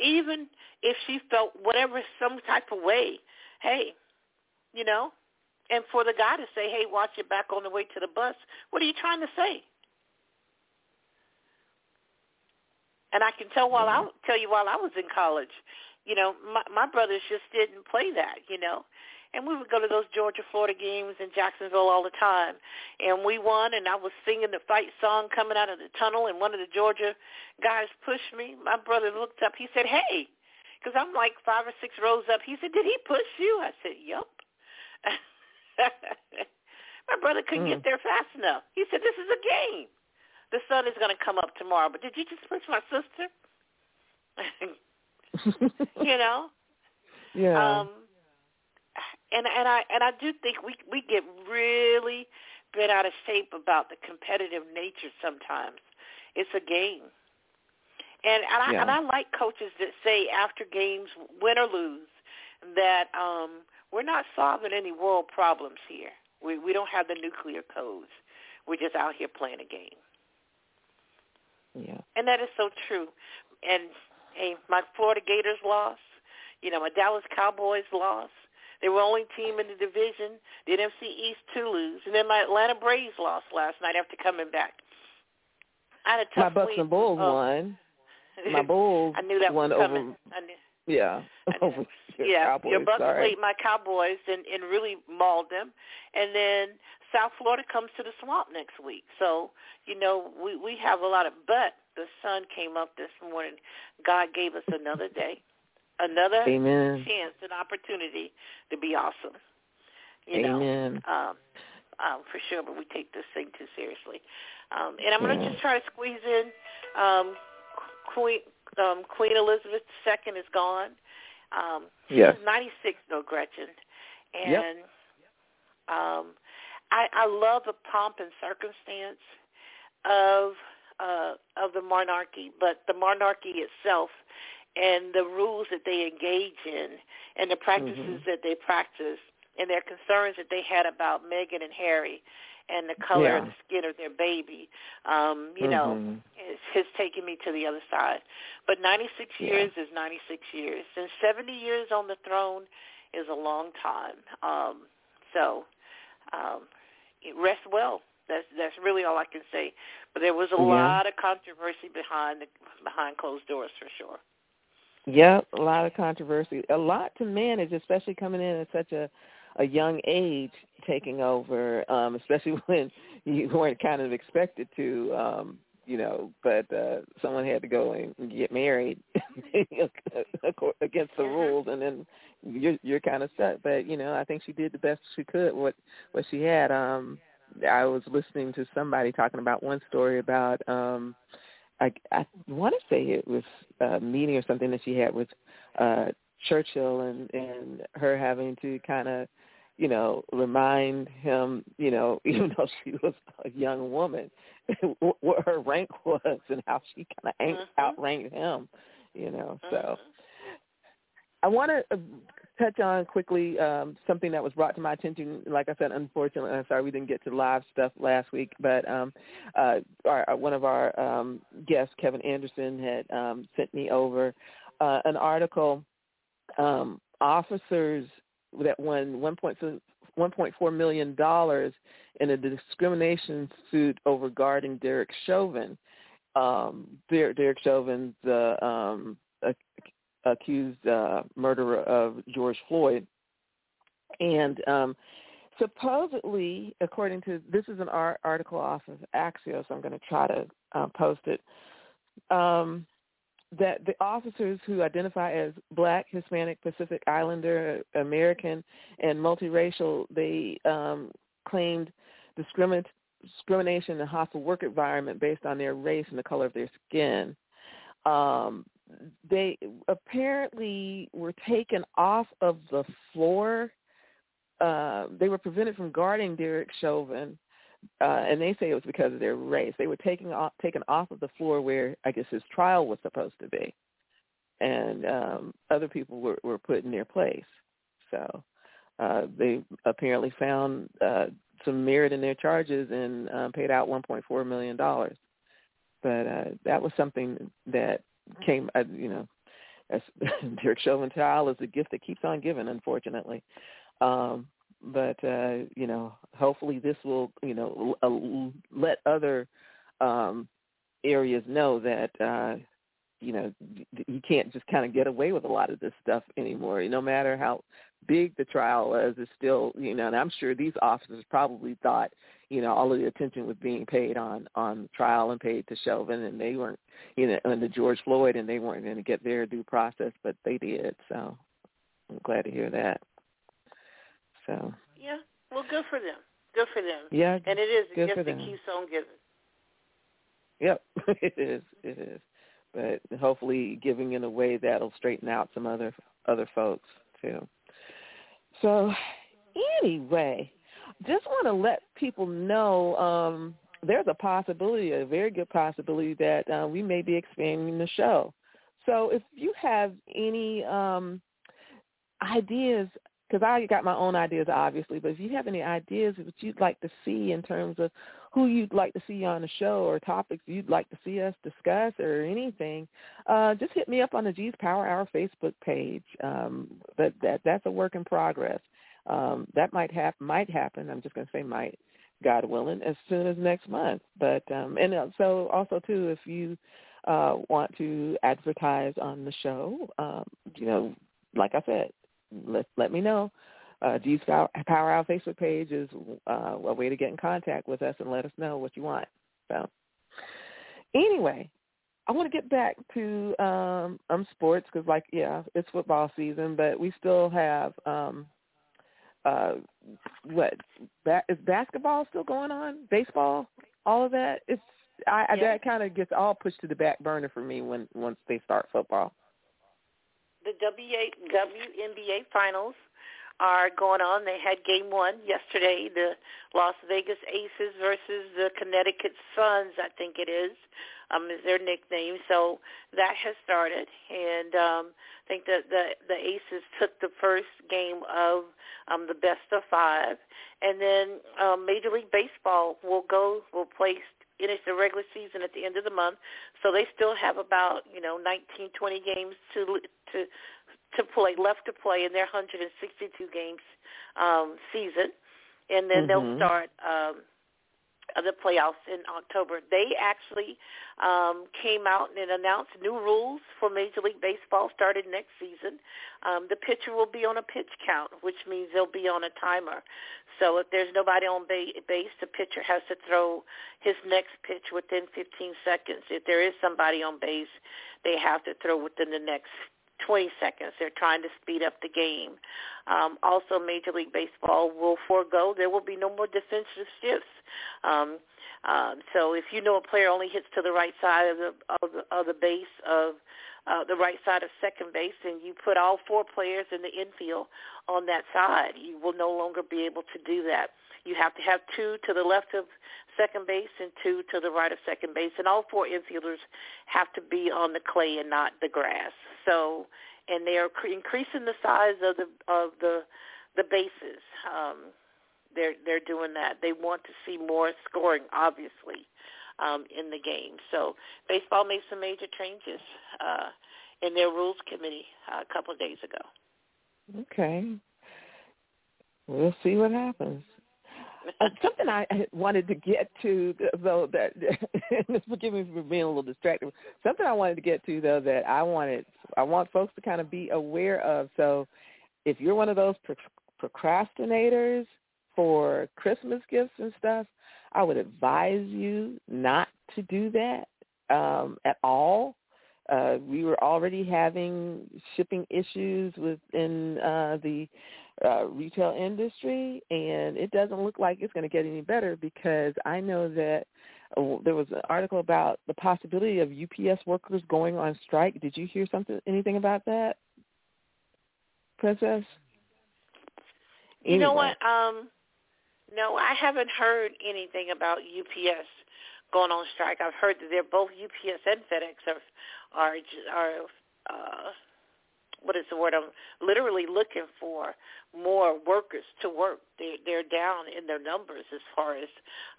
even if she felt whatever some type of way. Hey, you know, and for the guy to say, "Hey, watch your back on the way to the bus," what are you trying to say? And I can tell while I mm-hmm. tell you while I was in college, you know, my my brothers just didn't play that, you know. And we would go to those Georgia Florida games in Jacksonville all the time. And we won and I was singing the fight song coming out of the tunnel and one of the Georgia guys pushed me. My brother looked up. He said, "Hey." Cuz I'm like 5 or 6 rows up. He said, "Did he push you?" I said, "Yup." my brother couldn't Mm. get there fast enough. He said, "This is a game." The sun is going to come up tomorrow, but did you just push my sister? you know? yeah. Um and and I and I do think we we get really bent out of shape about the competitive nature sometimes. It's a game. And and I Yeah. and I like coaches that say after games, win or lose, that um we're not solving any world problems here. We we don't have the nuclear codes. We're just out here playing a game. yeah. And that is so true. And hey, my Florida Gators lost. You know, my Dallas Cowboys lost. They were the only team in the division. The NFC East to lose. And then my Atlanta Braves lost last night after coming back. I had a My Bucs week. and Bulls Um, won. My Bulls I knew that won was over. I knew, Yeah. Over your yeah, Cowboys. your Bucs sorry. played my Cowboys and, and really mauled them. And then South Florida comes to the swamp next week. So, you know, we, we have a lot of, but the sun came up this morning. God gave us another day, another Amen. chance, an opportunity to be awesome. You know, Amen. um, um, for sure, but we take this thing too seriously. Um, and I'm going to Yeah. just try to squeeze in um, Queen um, Queen Elizabeth II is gone. Um, she's Yes. 96 though, Gretchen, and Yep. um, I, I love the pomp and circumstance of uh, of the monarchy, but the monarchy itself and the rules that they engage in and the practices Mhm. that they practice and their concerns that they had about Meghan and Harry and the color of the skin of their baby, um, you know, Mhm. has, has taken me to the other side. But 96 Yeah. years is 96 years, and 70 years on the throne is a long time. Um, so um, rest well. That's that's really all I can say. But there was a Yeah. lot of controversy behind the behind closed doors for sure. Yep, a lot of controversy. A lot to manage, especially coming in at such a a young age, taking over, um, especially when you weren't kind of expected to, um, you know. But uh, someone had to go and get married against the rules, and then you're you're kind of stuck. But you know, I think she did the best she could what what she had. Um, I was listening to somebody talking about one story about. um I, I want to say it was a meeting or something that she had with uh Churchill and and her having to kind of you know remind him you know even though she was a young woman what her rank was and how she kind of Mhm. outranked him you know so Mhm. I want to uh, touch on quickly um, something that was brought to my attention. Like I said, unfortunately, I'm sorry we didn't get to live stuff last week, but um, uh, our, our- one of our um, guests, Kevin Anderson, had um, sent me over uh, an article. Um, officers that won 1.4 $1.4 million in a discrimination suit over guarding Derek Chauvin. Um, Der- Derek Chauvin, the um, accused uh, murderer of George Floyd, and um, supposedly, according to this is an ar- article off of Axios. I'm going to try to uh, post it. Um, that the officers who identify as Black, Hispanic, Pacific Islander, American, and multiracial, they um, claimed discrimin- discrimination and hostile work environment based on their race and the color of their skin. Um, they apparently were taken off of the floor. Uh, they were prevented from guarding Derek Chauvin uh, and they say it was because of their race. They were taken off, taken off of the floor where I guess his trial was supposed to be, and um, other people were, were put in their place. So uh, they apparently found uh, some merit in their charges and uh, paid out 1.4 million dollars. But uh, that was something that came, uh, you know, as Derek Chauvin trial is a gift that keeps on giving, unfortunately. Um, but uh, you know, hopefully this will, you know, uh, let other um, areas know that uh, you know you can't just kind of get away with a lot of this stuff anymore. No matter how big the trial was, it's still you know, and I'm sure these officers probably thought you know all of the attention was being paid on on trial and paid to Chauvin, and they weren't you know, under George Floyd, and they weren't going to get their due process, but they did. So I'm glad to hear that. So yeah, well, good for them. Good for them. Yeah, and it is good just for the them. Keystone giving. Yep, it is. It is. But hopefully, giving in a way that'll straighten out some other other folks too. So, anyway, just want to let people know um, there's a possibility, a very good possibility that uh, we may be expanding the show. So, if you have any um, ideas because I got my own ideas, obviously. But if you have any ideas that you'd like to see in terms of who you'd like to see on the show or topics you'd like to see us discuss or anything, uh, just hit me up on the G's Power Hour Facebook page. Um, but that that's a work in progress. Um, that might happen. Might happen. I'm just going to say might. God willing, as soon as next month. But um, and uh, so also too, if you uh, want to advertise on the show, um, you know, like I said, let let me know. Uh, G's Power Hour Facebook page is uh, a way to get in contact with us and let us know what you want. So anyway, I want to get back to um, um sports because, like, yeah, it's football season, but we still have um, uh, what ba- is basketball still going on? Baseball, all of that. It's I, I Yeah. that kind of gets all pushed to the back burner for me when once they start football. The WA, WNBA finals are going on. They had game one yesterday, the Las Vegas Aces versus the Connecticut Suns, I think it is, um, is their nickname. So that has started, and um, I think that the the Aces took the first game of um, the best of five, and then um, Major League Baseball will go will play finish the regular season at the end of the month. So they still have about you know 19, 20 games to to to play left to play in their 162 games um, season, and then they'll Mhm. start um, the playoffs in October. They actually um, came out and announced new rules for Major League Baseball starting next season. Um, the pitcher will be on a pitch count, which means they'll be on a timer. So if there's nobody on ba- base, the pitcher has to throw his next pitch within 15 seconds. If there is somebody on base, they have to throw within the next 20 seconds. They're trying to speed up the game. Um, also, Major League Baseball will forego. There will be no more defensive shifts. Um, um, so if you know a player only hits to the right side of the of the, of the base of uh, the right side of second base, and you put all four players in the infield on that side, you will no longer be able to do that. You have to have two to the left of second base and two to the right of second base, and all four infielders have to be on the clay and not the grass. So, and they are cre- increasing the size of the of the the bases. Um, they're they're doing that. They want to see more scoring, obviously, um, in the game. So, baseball made some major changes uh, in their rules committee uh, a couple of days ago. Okay. We'll see what happens. Uh, something I wanted to get to, though, that forgive me for being a little distracted. Something I wanted to get to, though, that I wanted, I want folks to kind of be aware of. So, if you're one of those pro- procrastinators for Christmas gifts and stuff, I would advise you not to do that um, at all. Uh, we were already having shipping issues within uh, the uh, retail industry, and it doesn't look like it's going to get any better because I know that uh, there was an article about the possibility of UPS workers going on strike. Did you hear something, anything about that, Princess? You know what? Um, no, I haven't heard anything about UPS going on strike. I've heard that they're both UPS and FedEx are are are uh, what is the word? I'm literally looking for more workers to work. They they're down in their numbers as far as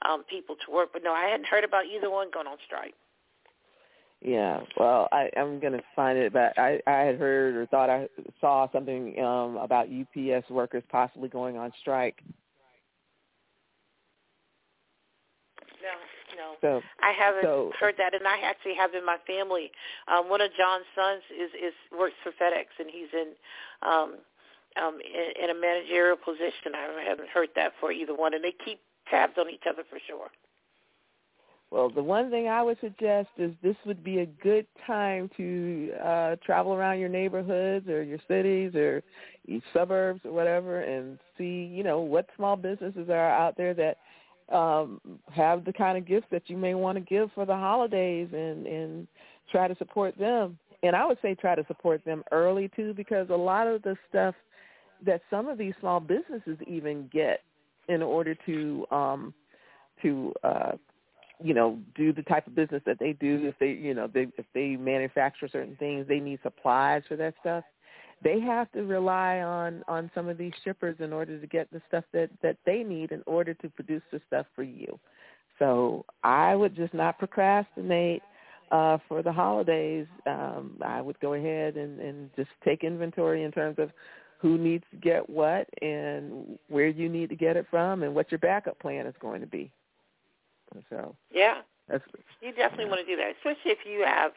um, people to work. But no, I hadn't heard about either one going on strike. Yeah, well, I, I'm gonna find it, but I, I had heard or thought I saw something um, about UPS workers possibly going on strike. No, So, I haven't so heard that, and I actually have in my family. Um, one of John's sons is is works for FedEx, and he's in um, um, in, in a managerial position. I haven't heard that for either one, and they keep tabs on each other for sure. Well, the one thing I would suggest is this would be a good time to uh, travel around your neighborhoods or your cities or your suburbs or whatever and see, you know, what small businesses are out there that um, have the kind of gifts that you may want to give for the holidays and, and try to support them. And I would say try to support them early too because a lot of the stuff that some of these small businesses even get in order to um, to uh, you know do the type of business that they do if they you know they if they manufacture certain things they need supplies for that stuff they have to rely on on some of these shippers in order to get the stuff that that they need in order to produce the stuff for you. So i would just not procrastinate uh for the holidays. Um i would go ahead and and just take inventory in terms of who needs to get what and where you need to get it from and what your backup plan is going to be. So Yeah, that's you definitely want to do that, especially if you have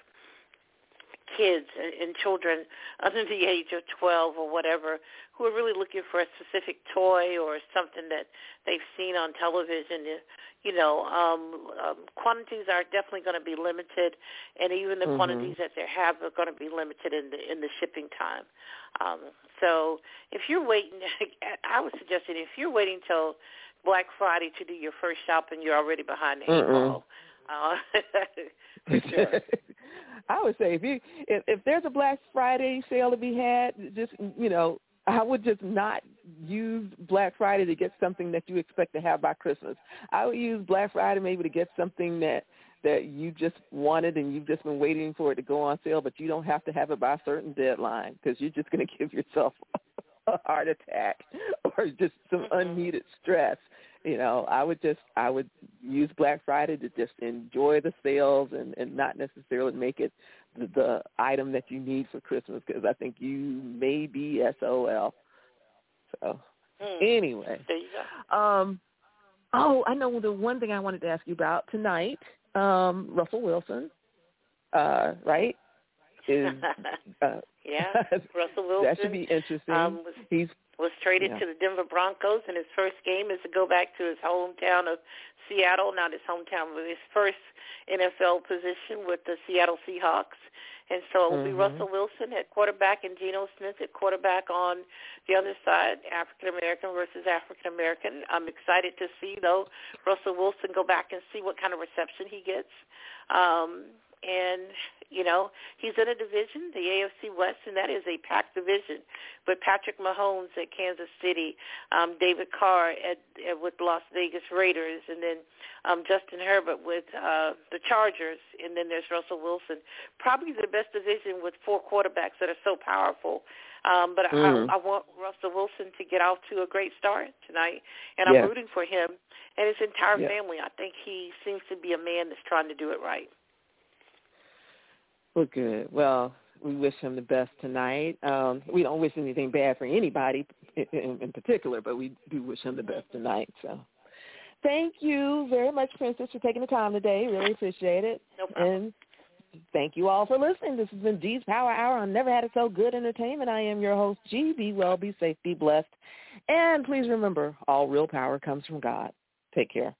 kids and, children under the age of 12 or whatever who are really looking for a specific toy or something that they've seen on television. You know, um, um, quantities are definitely going to be limited, and even the Mhm. quantities that they have are going to be limited in the in the shipping time. Um, so if you're waiting, I would suggest that if you're waiting till Black Friday to do your first shopping, you're already behind the eight ball. Uh, for sure. I would say if you if, if there's a Black Friday sale to be had, just you know, I would just not use Black Friday to get something that you expect to have by Christmas. I would use Black Friday maybe to get something that that you just wanted and you've just been waiting for it to go on sale, but you don't have to have it by a certain deadline because you're just going to give yourself a heart attack or just some mm-hmm. unneeded stress. You know, I would just I would use Black Friday to just enjoy the sales and and not necessarily make it the, the item that you need for Christmas because I think you may be SOL. So Hmm. anyway, There you go. um, oh, I know the one thing I wanted to ask you about tonight. Um, Russell Wilson, uh, right? Is uh, yeah, Russell Wilson that should be interesting. um, was He's was traded Yeah. to the Denver Broncos, and his first game is to go back to his hometown of Seattle, not his hometown, but his first NFL position with the Seattle Seahawks. And so it will be Mhm. Russell Wilson at quarterback and Geno Smith at quarterback on the other side, African American versus African American. I'm excited to see though Russell Wilson go back and see what kind of reception he gets. Um, and you know he's in a division, the AFC West, and that is a packed division. With Patrick Mahomes at Kansas City, um, David Carr at, at with Las Vegas Raiders, and then um, Justin Herbert with uh, the Chargers, and then there's Russell Wilson. Probably the best division with four quarterbacks that are so powerful. Um, but Mhm. I, I want Russell Wilson to get off to a great start tonight, and I'm Yeah. rooting for him and his entire Yeah. family. I think he seems to be a man that's trying to do it right. Well, good. Well, we wish him the best tonight. Um, we don't wish anything bad for anybody in, in, particular, but we do wish him the best tonight. So, thank you very much, Princess, for taking the time today. Really appreciate it. No problem. And thank you all for listening. This has been G's Power Hour on Never Had It So Good Entertainment. I am your host, G. Be well, be safe, be blessed. And please remember, all real power comes from God. Take care.